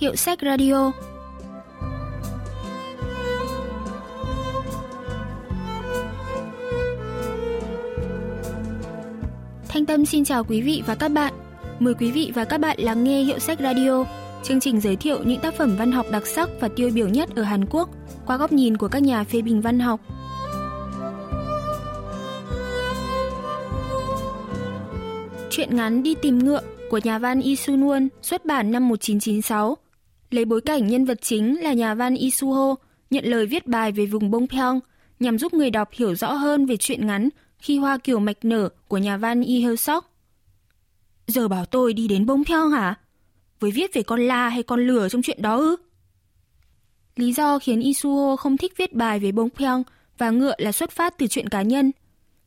Hiệu sách radio Thanh Tâm xin chào quý vị và các bạn. Mời quý vị và các bạn lắng nghe Hiệu sách Radio, chương trình giới thiệu những tác phẩm văn học đặc sắc và tiêu biểu nhất ở Hàn Quốc qua góc nhìn của các nhà phê bình văn học. Chuyện ngắn Đi tìm ngựa của nhà văn Lee Sun Won xuất bản năm 1996. Lấy bối cảnh nhân vật chính là nhà văn Isuho nhận lời viết bài về vùng Bông Pyeong nhằm giúp người đọc hiểu rõ hơn về chuyện ngắn khi hoa kiều mạch nở của nhà văn Lee Heo Sok. Giờ bảo tôi đi đến Bông Pyeong hả? Với viết về con la hay con lửa trong chuyện đó ư? Lý do khiến Isuho không thích viết bài về Bông Pyeong và ngựa là xuất phát từ chuyện cá nhân.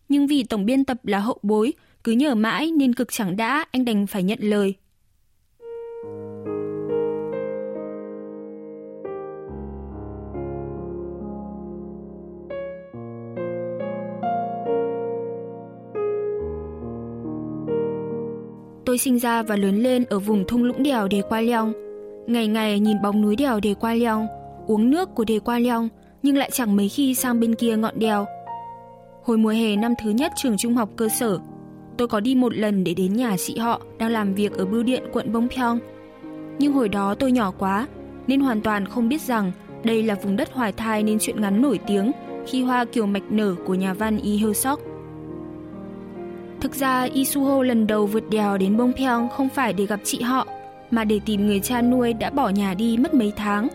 Nhưng vì tổng biên tập là hậu bối, cứ nhờ mãi nên cực chẳng đã anh đành phải nhận lời. Tôi sinh ra và lớn lên ở vùng thung lũng đèo Đề Qua Leong. Ngày ngày nhìn bóng núi đèo Đề Qua Leong, uống nước của Đề Qua Leong, nhưng lại chẳng mấy khi sang bên kia ngọn đèo. Hồi mùa hè năm thứ nhất trường trung học cơ sở, tôi có đi một lần để đến nhà chị họ đang làm việc ở bưu điện quận Bông Pyeong. Nhưng hồi đó tôi nhỏ quá, nên hoàn toàn không biết rằng đây là vùng đất hoài thai nên chuyện ngắn nổi tiếng khi hoa kiều mạch nở của nhà văn Lee Hyo Sok. Thực ra Isuho lần đầu vượt đèo đến Bông Pyong không phải để gặp chị họ, mà để tìm người cha nuôi đã bỏ nhà đi mất mấy tháng.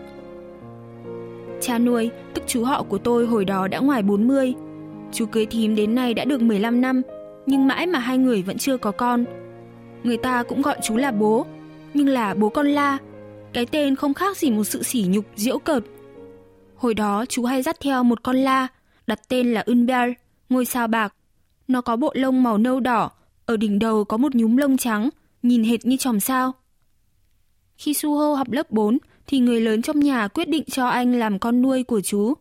Cha nuôi, tức chú họ của tôi hồi đó đã ngoài 40. Chú cưới thím đến nay đã được 15 năm, nhưng mãi mà hai người vẫn chưa có con. Người ta cũng gọi chú là bố, nhưng là bố con la. Cái tên không khác gì một sự sỉ nhục diễu cợt. Hồi đó chú hay dắt theo một con la, đặt tên là Unbel, ngôi sao bạc. Nó có bộ lông màu nâu đỏ, ở đỉnh đầu có một nhúm lông trắng, nhìn hệt như chòm sao. Khi Suho học lớp 4 thì người lớn trong nhà quyết định cho anh làm con nuôi của chú.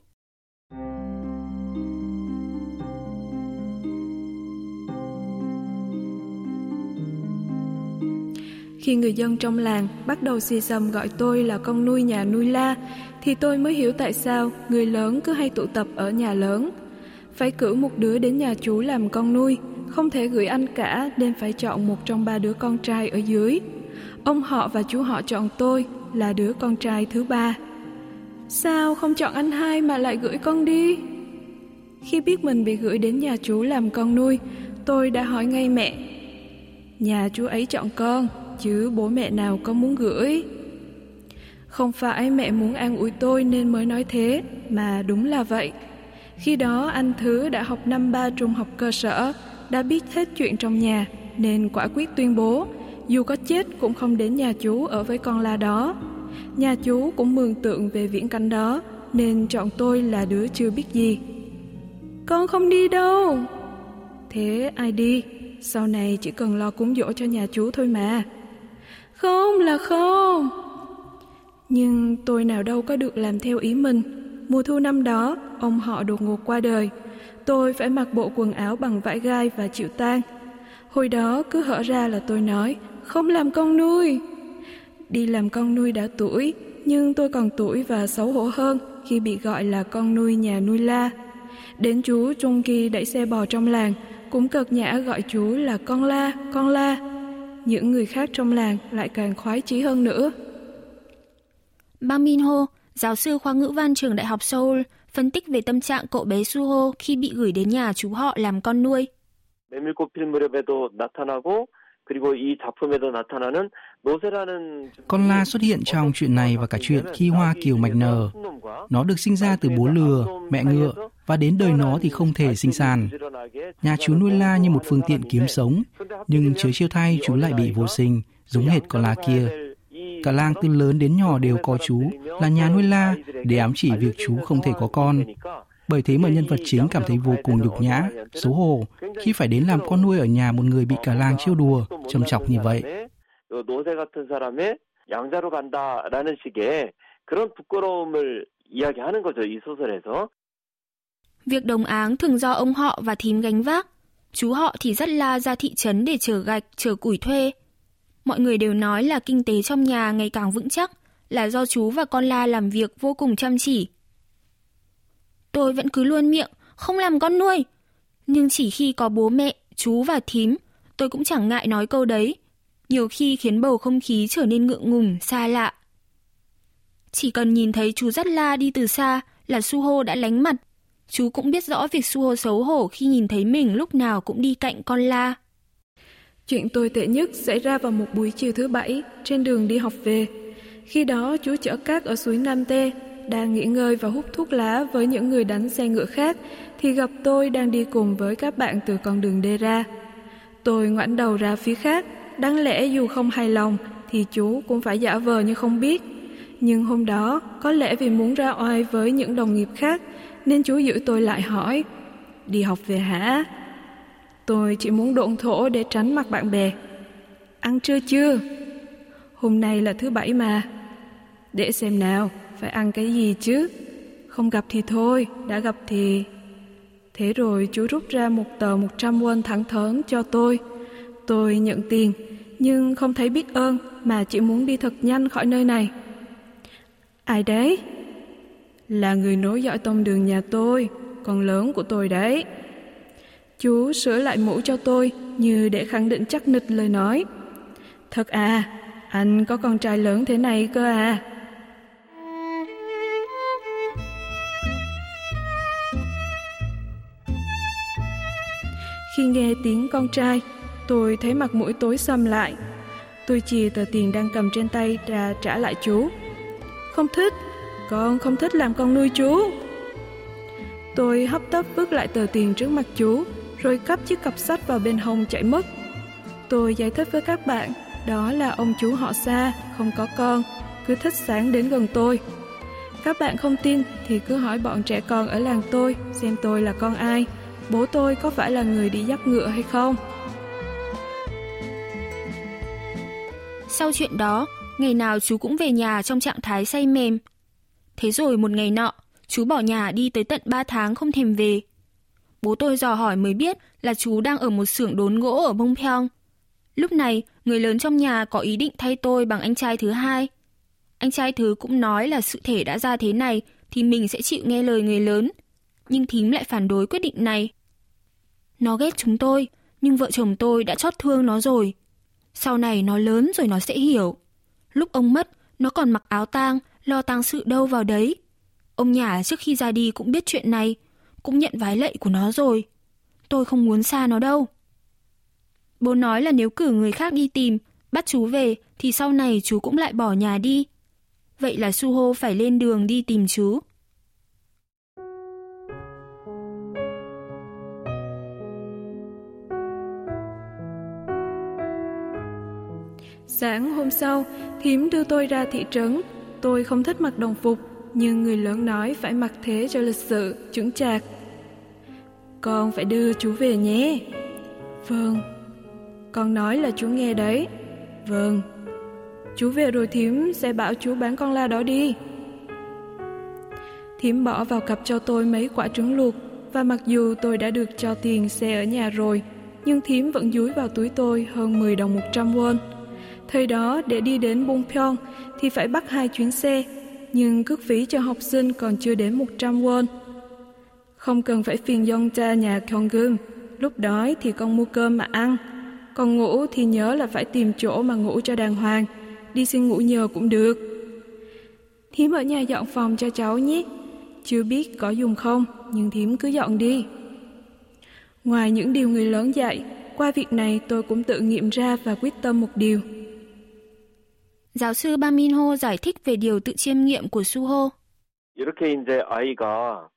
Khi người dân trong làng bắt đầu xì xầm gọi tôi là con nuôi nhà nuôi la, thì tôi mới hiểu tại sao người lớn cứ hay tụ tập ở nhà lớn. Phải cử một đứa đến nhà chú làm con nuôi, không thể gửi anh cả nên phải chọn một trong ba đứa con trai ở dưới. Ông họ và chú họ chọn tôi là đứa con trai thứ ba. Sao không chọn anh hai mà lại gửi con đi? Khi biết mình bị gửi đến nhà chú làm con nuôi, tôi đã hỏi ngay mẹ. Nhà chú ấy chọn con, chứ bố mẹ nào có muốn gửi. Không phải mẹ muốn an ủi tôi nên mới nói thế, mà đúng là vậy. Khi đó anh Thứ đã học năm ba trung học cơ sở, đã biết hết chuyện trong nhà, nên quả quyết tuyên bố, dù có chết cũng không đến nhà chú ở với con la đó. Nhà chú cũng mường tượng về viễn cảnh đó, nên chọn tôi là đứa chưa biết gì. Con không đi đâu. Thế ai đi? Sau này chỉ cần lo cúng dỗ cho nhà chú thôi mà. Không là không. Nhưng tôi nào đâu có được làm theo ý mình. Mùa thu năm đó, ông họ đột ngột qua đời. Tôi phải mặc bộ quần áo bằng vải gai và chịu tang. Hồi đó cứ hở ra là tôi nói, không làm con nuôi. Đi làm con nuôi đã tuổi, nhưng tôi còn tuổi và xấu hổ hơn khi bị gọi là con nuôi nhà nuôi la. Đến chú Trung Kỳ đẩy xe bò trong làng, cũng cợt nhã gọi chú là con la, con la. Những người khác trong làng lại càng khoái chí hơn nữa. Bang Min Ho, giáo sư khoa ngữ văn trường Đại học Seoul, phân tích về tâm trạng cậu bé Suho khi bị gửi đến nhà chú họ làm con nuôi. Con la xuất hiện trong chuyện này và cả chuyện khi hoa kiều mạch nở. Nó được sinh ra từ bố lừa, mẹ ngựa và đến đời nó thì không thể sinh sản. Nhà chú nuôi la như một phương tiện kiếm sống, nhưng chớ chiêu thay chú lại bị vô sinh, giống hệt con la kia Cả làng từ lớn đến nhỏ đều có chú là nhà nuôi la để ám chỉ việc chú không thể có con. Bởi thế mà nhân vật chính cảm thấy vô cùng nhục nhã, xấu hổ khi phải đến làm con nuôi ở nhà một người bị cả làng trêu đùa, châm chọc như vậy. 노새 같은 사람의 양자로 간다라는 식의 그런 부끄러움을 이야기하는 거죠 이 소설에서. Việc đồng áng thường do ông họ và thím gánh vác. Chú họ thì rất la ra thị trấn để chở gạch, chở củi thuê. Mọi người đều nói là kinh tế trong nhà ngày càng vững chắc, là do chú và con La làm việc vô cùng chăm chỉ. Tôi vẫn cứ luôn miệng, không làm con nuôi. Nhưng chỉ khi có bố mẹ, chú và thím, tôi cũng chẳng ngại nói câu đấy. Nhiều khi khiến bầu không khí trở nên ngượng ngùng, xa lạ. Chỉ cần nhìn thấy chú dắt La đi từ xa là Suho đã lánh mặt. Chú cũng biết rõ việc Suho xấu hổ khi nhìn thấy mình lúc nào cũng đi cạnh con La. Chuyện tồi tệ nhất xảy ra vào một buổi chiều thứ bảy trên đường đi học về. Khi đó chú chở cát ở suối Nam Tê, đang nghỉ ngơi và hút thuốc lá với những người đánh xe ngựa khác, thì gặp tôi đang đi cùng với các bạn từ con đường đê ra. Tôi ngoảnh đầu ra phía khác, đáng lẽ dù không hài lòng thì chú cũng phải giả vờ như không biết. Nhưng hôm đó, có lẽ vì muốn ra oai với những đồng nghiệp khác, nên chú giữ tôi lại hỏi, đi học về hả? Tôi chỉ muốn độn thổ để tránh mặt bạn bè. Ăn trưa chưa? Hôm nay là thứ bảy mà. Để xem nào, phải ăn cái gì chứ? Không gặp thì thôi, đã gặp thì... Thế rồi chú rút ra một tờ 100 won thẳng thớn cho tôi. Tôi nhận tiền, nhưng không thấy biết ơn mà chỉ muốn đi thật nhanh khỏi nơi này. Ai đấy? Là người nối dõi tông đường nhà tôi, con lớn của tôi đấy. Chú sửa lại mũ cho tôi như để khẳng định chắc nịch lời nói. Thật à, anh có con trai lớn thế này cơ à? Khi nghe tiếng con trai, tôi thấy mặt mũi tối sầm lại. Tôi chìa tờ tiền đang cầm trên tay ra trả lại chú. Không thích, con không thích làm con nuôi chú. Tôi hấp tấp vứt lại tờ tiền trước mặt chú, rồi cắp chiếc cặp sách vào bên hông chạy mất. Tôi giải thích với các bạn, đó là ông chú họ xa, không có con, cứ thích sáng đến gần tôi. Các bạn không tin thì cứ hỏi bọn trẻ con ở làng tôi xem tôi là con ai, bố tôi có phải là người đi dắt ngựa hay không. Sau chuyện đó, ngày nào chú cũng về nhà trong trạng thái say mềm. Thế rồi một ngày nọ, chú bỏ nhà đi tới tận 3 tháng không thèm về. Bố tôi dò hỏi mới biết là chú đang ở một xưởng đốn gỗ ở Bông Pyong. Lúc này, người lớn trong nhà có ý định thay tôi bằng anh trai thứ hai. Anh trai thứ cũng nói là sự thể đã ra thế này thì mình sẽ chịu nghe lời người lớn. Nhưng thím lại phản đối quyết định này. Nó ghét chúng tôi, nhưng vợ chồng tôi đã chót thương nó rồi. Sau này nó lớn rồi nó sẽ hiểu. Lúc ông mất, nó còn mặc áo tang, lo tang sự đâu vào đấy. Ông nhà trước khi ra đi cũng biết chuyện này, cũng nhận vái lệ của nó rồi. Tôi không muốn xa nó đâu. Bố nói là nếu cử người khác đi tìm, bắt chú về thì sau này chú cũng lại bỏ nhà đi. Vậy là Suho phải lên đường đi tìm chú. Sáng hôm sau, thím đưa tôi ra thị trấn. Tôi không thích mặc đồng phục, nhưng người lớn nói phải mặc thế cho lịch sự, chững chạc. Con phải đưa chú về nhé. Vâng. Con nói là chú nghe đấy. Vâng. Chú về rồi thím sẽ bảo chú bán con la đó đi. Thím bỏ vào cặp cho tôi mấy quả trứng luộc và mặc dù tôi đã được cho tiền xe ở nhà rồi, nhưng thím vẫn dúi vào túi tôi hơn 10 đồng 100 won. Thời đó để đi đến Bungpyeong thì phải bắt hai chuyến xe, nhưng cước phí cho học sinh còn chưa đến 100 won. Không cần phải phiền dông cha nhà con gương lúc đói thì con mua cơm mà ăn. Còn ngủ thì nhớ là phải tìm chỗ mà ngủ cho đàng hoàng, đi xin ngủ nhờ cũng được. Thím ở nhà dọn phòng cho cháu nhé. Chưa biết có dùng không, nhưng thím cứ dọn đi. Ngoài những điều người lớn dạy, qua việc này tôi cũng tự nghiệm ra và quyết tâm một điều. Giáo sư Ba Min Ho giải thích về điều tự chiêm nghiệm của Suho. 이렇게 이제 아이가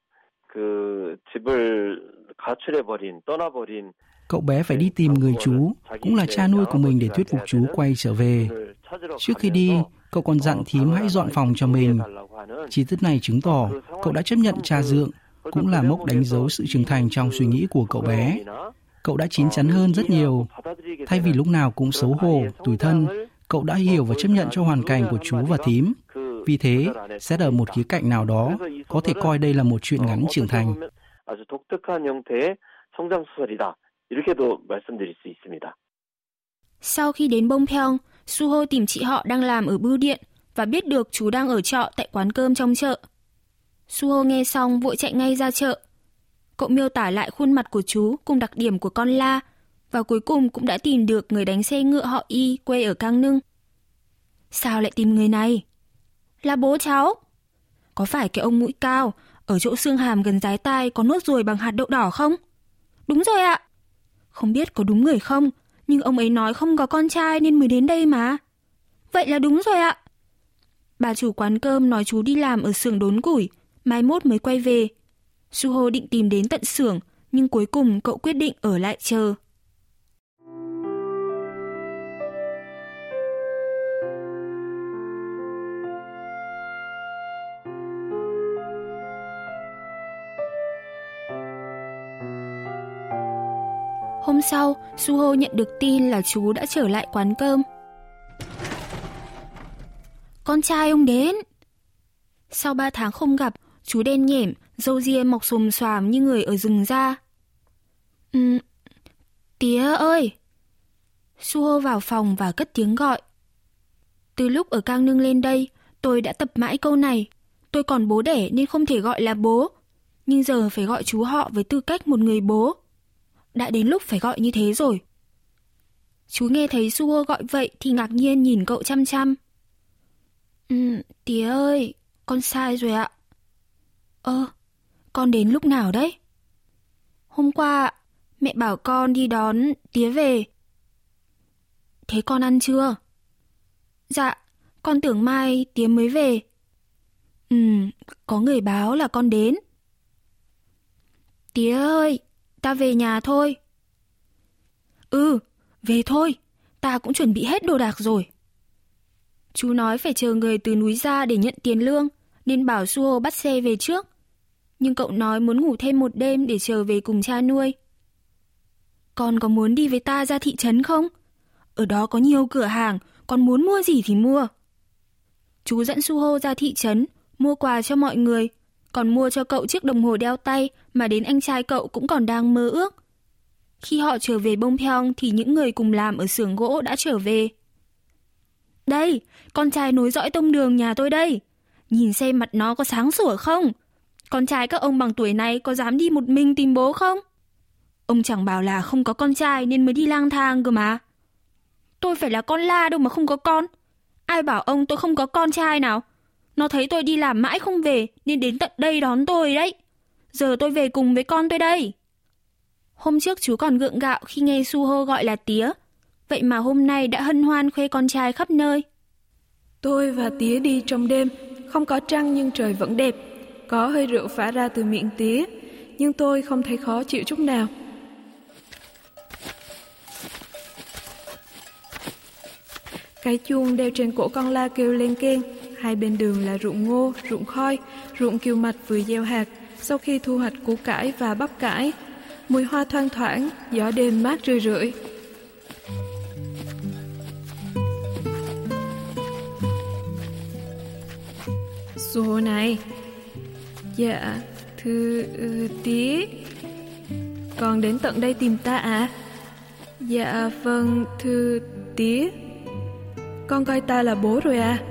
그 집을 가출해 버린 떠나 버린 Cậu bé phải đi tìm người chú, cũng là cha nuôi của mình để thuyết phục chú quay trở về. Trước khi đi, cậu còn dặn thím hãy dọn phòng cho mình. Chi tiết này chứng tỏ cậu đã chấp nhận cha dượng, cũng là mốc đánh dấu sự trưởng thành trong suy nghĩ của cậu bé. Cậu đã chín chắn hơn rất nhiều. Thay vì lúc nào cũng xấu hổ, tủi thân, cậu đã hiểu và chấp nhận cho hoàn cảnh của chú và thím. Vì thế, xét ở một khía cạnh nào đó, có thể coi đây là một chuyện ngắn trưởng thành. Sau khi đến Bông Pyong, Suho tìm chị họ đang làm ở bưu điện, và biết được chú đang ở trọ tại quán cơm trong chợ. Suho nghe xong vội chạy ngay ra chợ. Cậu miêu tả lại khuôn mặt của chú cùng đặc điểm của con la và cuối cùng cũng đã tìm được người đánh xe ngựa họ Y quê ở Cang Nưng. Sao lại tìm người này? Là bố cháu. Có phải cái ông mũi cao ở chỗ xương hàm gần dái tai có nốt ruồi bằng hạt đậu đỏ không? Đúng rồi ạ. Không biết có đúng người không, nhưng ông ấy nói không có con trai nên mới đến đây mà. Vậy là đúng rồi ạ. Bà chủ quán cơm nói chú đi làm ở xưởng đốn củi, mai mốt mới quay về. Suho định tìm đến tận xưởng, nhưng cuối cùng cậu quyết định ở lại chờ. Hôm sau, Suho nhận được tin là chú đã trở lại quán cơm. Con trai ông đến. Sau ba tháng không gặp, chú đen nhẻm, râu ria mọc xùm xoàm như người ở rừng ra. Ừ, tía ơi! Suho vào phòng và cất tiếng gọi. Từ lúc ở Cang Nương lên đây, tôi đã tập mãi câu này. Tôi còn bố đẻ nên không thể gọi là bố. Nhưng giờ phải gọi chú họ với tư cách một người bố. Đã đến lúc phải gọi như thế rồi. Chú nghe thấy Suho gọi vậy thì ngạc nhiên nhìn cậu chăm chăm. Ừ, tía ơi, con sai rồi ạ. Ơ, con đến lúc nào đấy? Hôm qua, mẹ bảo con đi đón tía về. Thế con ăn chưa? Dạ, con tưởng mai tía mới về. Ừ, có người báo là con đến. Tía ơi, ta về nhà thôi. Ừ, về thôi, ta cũng chuẩn bị hết đồ đạc rồi. Chú nói phải chờ người từ núi ra để nhận tiền lương, nên bảo Suho bắt xe về trước. Nhưng cậu nói muốn ngủ thêm một đêm để chờ về cùng cha nuôi. Con có muốn đi với ta ra thị trấn không? Ở đó có nhiều cửa hàng, con muốn mua gì thì mua. Chú dẫn Suho ra thị trấn, mua quà cho mọi người, còn mua cho cậu chiếc đồng hồ đeo tay mà đến anh trai cậu cũng còn đang mơ ước. Khi họ trở về Bông Pyong thì những người cùng làm ở xưởng gỗ đã trở về. Đây, con trai nối dõi tông đường nhà tôi đây. Nhìn xem mặt nó có sáng sủa không? Con trai các ông bằng tuổi này có dám đi một mình tìm bố không? Ông chẳng bảo là không có con trai nên mới đi lang thang cơ mà. Tôi phải là con la đâu mà không có con. Ai bảo ông tôi không có con trai nào? Nó thấy tôi đi làm mãi không về nên đến tận đây đón tôi đấy. Giờ tôi về cùng với con tôi đây. Hôm trước chú còn gượng gạo khi nghe Suho gọi là tía. Vậy mà hôm nay đã hân hoan khoe con trai khắp nơi. Tôi và tía đi trong đêm, không có trăng nhưng trời vẫn đẹp. Có hơi rượu phả ra từ miệng tía, nhưng tôi không thấy khó chịu chút nào. Cái chuông đeo trên cổ con la kêu lên keng, hai bên đường là ruộng ngô, ruộng khoi, ruộng kiều mạch vừa gieo hạt, sau khi thu hoạch củ cải và bắp cải. Mùi hoa thoang thoảng, gió đêm mát rười rượi. Số này. Dạ Thưa uh, tí. Con đến tận đây tìm ta à Dạ vâng Thưa tí. Con coi ta là bố rồi à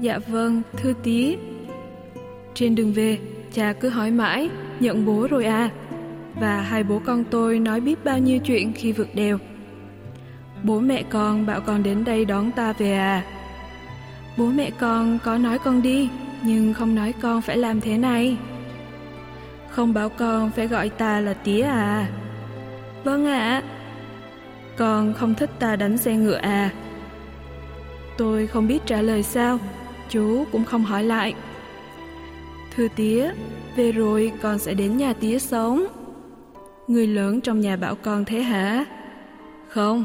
Dạ vâng Thưa tí Trên đường về Cha cứ hỏi mãi Nhận bố rồi à Và hai bố con tôi nói biết bao nhiêu chuyện khi vượt đèo Bố mẹ con bảo con đến đây đón ta về à Bố mẹ con có nói con đi nhưng không nói con phải làm thế này. Không bảo con phải gọi ta là tía à? Vâng ạ. Con không thích ta đánh xe ngựa à? Tôi không biết trả lời sao, chú cũng không hỏi lại. Thưa tía, về rồi con sẽ đến nhà tía sống. Người lớn trong nhà bảo con thế hả? Không,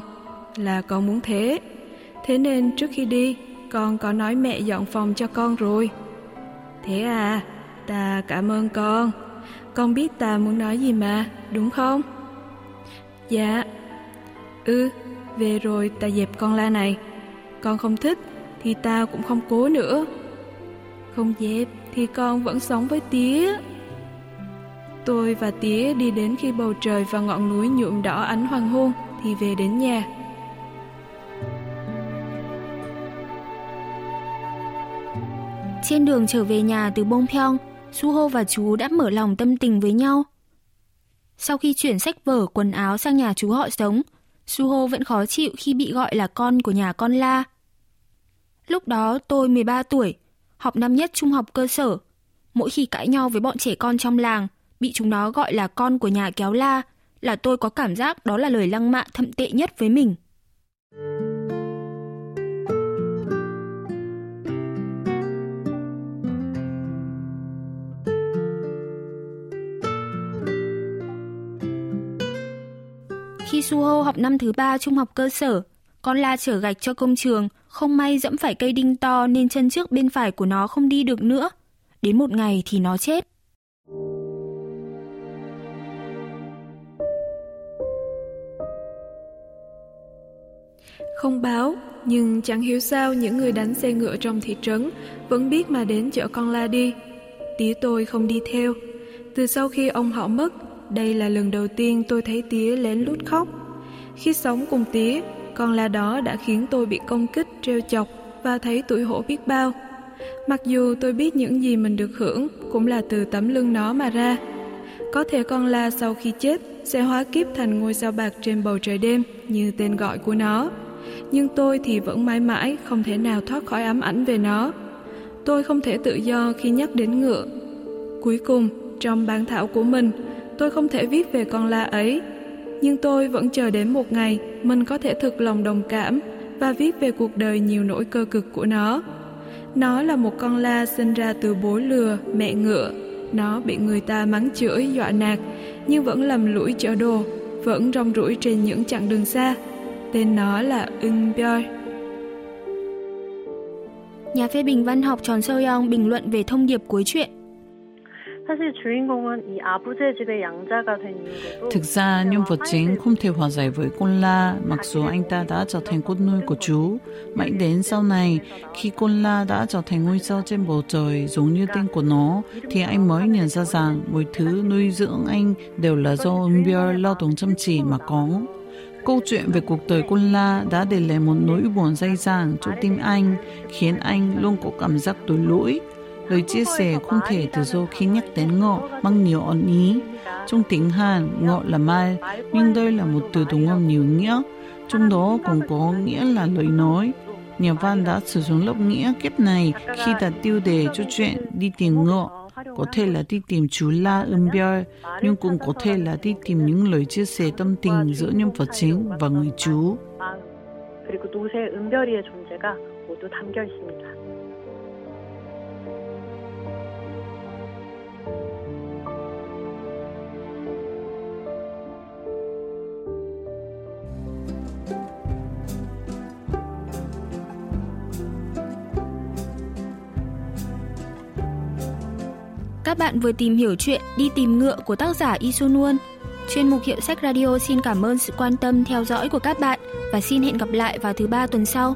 là con muốn thế. Thế nên trước khi đi, con có nói mẹ dọn phòng cho con rồi. Thế à, ta cảm ơn con. Con biết ta muốn nói gì mà, đúng không? Dạ. Ừ, về rồi ta dẹp con la này. Con không thích thì ta cũng không cố nữa. Không dẹp thì con vẫn sống với tía. Tôi và tía đi đến khi bầu trời và ngọn núi nhuộm đỏ ánh hoàng hôn thì về đến nhà. Trên đường trở về nhà từ Bongpyeong, Suho và chú đã mở lòng tâm tình với nhau. Sau khi chuyển sách vở, quần áo sang nhà chú họ sống, Suho vẫn khó chịu khi bị gọi là con của nhà con La. Lúc đó tôi 13 tuổi, học năm nhất trung học cơ sở. Mỗi khi cãi nhau với bọn trẻ con trong làng, bị chúng nó gọi là con của nhà kéo La, là tôi có cảm giác đó là lời lăng mạ thậm tệ nhất với mình. Khi Suho học năm thứ ba trung học cơ sở, con la chở gạch cho công trường, không may dẫm phải cây đinh to nên chân trước bên phải của nó không đi được nữa. Đến một ngày thì nó chết. Không báo, nhưng chẳng hiểu sao những người đánh xe ngựa trong thị trấn vẫn biết mà đến chở con la đi. Tía tôi không đi theo. Từ sau khi ông họ mất, đây là lần đầu tiên tôi thấy tía lén lút khóc. Khi sống cùng tía, con la đó đã khiến tôi bị công kích, trêu chọc và thấy tủi hổ biết bao. Mặc dù tôi biết những gì mình được hưởng cũng là từ tấm lưng nó mà ra. Có thể con la sau khi chết sẽ hóa kiếp thành ngôi sao bạc trên bầu trời đêm như tên gọi của nó. Nhưng tôi thì vẫn mãi mãi không thể nào thoát khỏi ám ảnh về nó. Tôi không thể tự do khi nhắc đến ngựa. Cuối cùng, trong bản thảo của mình, tôi không thể viết về con la ấy nhưng tôi vẫn chờ đến một ngày mình có thể thực lòng đồng cảm và viết về cuộc đời nhiều nỗi cơ cực của nó. Nó là một con la sinh ra từ bố lừa, mẹ ngựa. Nó bị người ta mắng chửi, dọa nạt, nhưng vẫn lầm lũi chở đồ, vẫn rong ruổi trên những chặng đường xa. Tên nó là Ưng Bjoi. Nhà phê bình văn học Tròn Seo Yong bình luận về thông điệp cuối truyện 사실 주인공은 이 아부제 집의 양자가 된 이유로도 Thực ra, nhân vật chính không thể hòa giải với con La, mặc dù anh ta đã trở thành cốt nuôi của chú. Mãi đến sau này, khi con La đã trở thành ngôi sao trên bầu trời giống như tên của nó, thì anh mới nhận ra rằng mọi thứ nuôi dưỡng anh đều là do Umbier lao động chăm chỉ mà có. Câu chuyện về cuộc đời con La đã để lại một nỗi buồn dai dẳng trong tim anh, khiến anh luôn có cảm giác tội lỗi Lời chia sẻ không thể tự do khi nhắc đến ngọ mang nhiều ẩn ý. Trong tiếng Hàn, ngọ là mai, nhưng đây là một từ đúng ngôn nhiều nghĩa. Trong đó cũng có nghĩa là lời nói. Nhà văn đã sử dụng lớp nghĩa kép này khi đặt tiêu đề cho chuyện đi tìm ngọ có thể là đi tìm chú La Eunbyul, nhưng cũng có thể là đi tìm những lời chia sẻ tâm tình giữa nhân vật chính và người chú. 그리고 노새 은별이의 존재가 모두 담겨 있습니다. Các bạn vừa tìm hiểu chuyện Đi tìm ngựa của tác giả Isunuon. Chuyên mục Hiệu sách Radio xin cảm ơn sự quan tâm theo dõi của các bạn và xin hẹn gặp lại vào thứ ba tuần sau.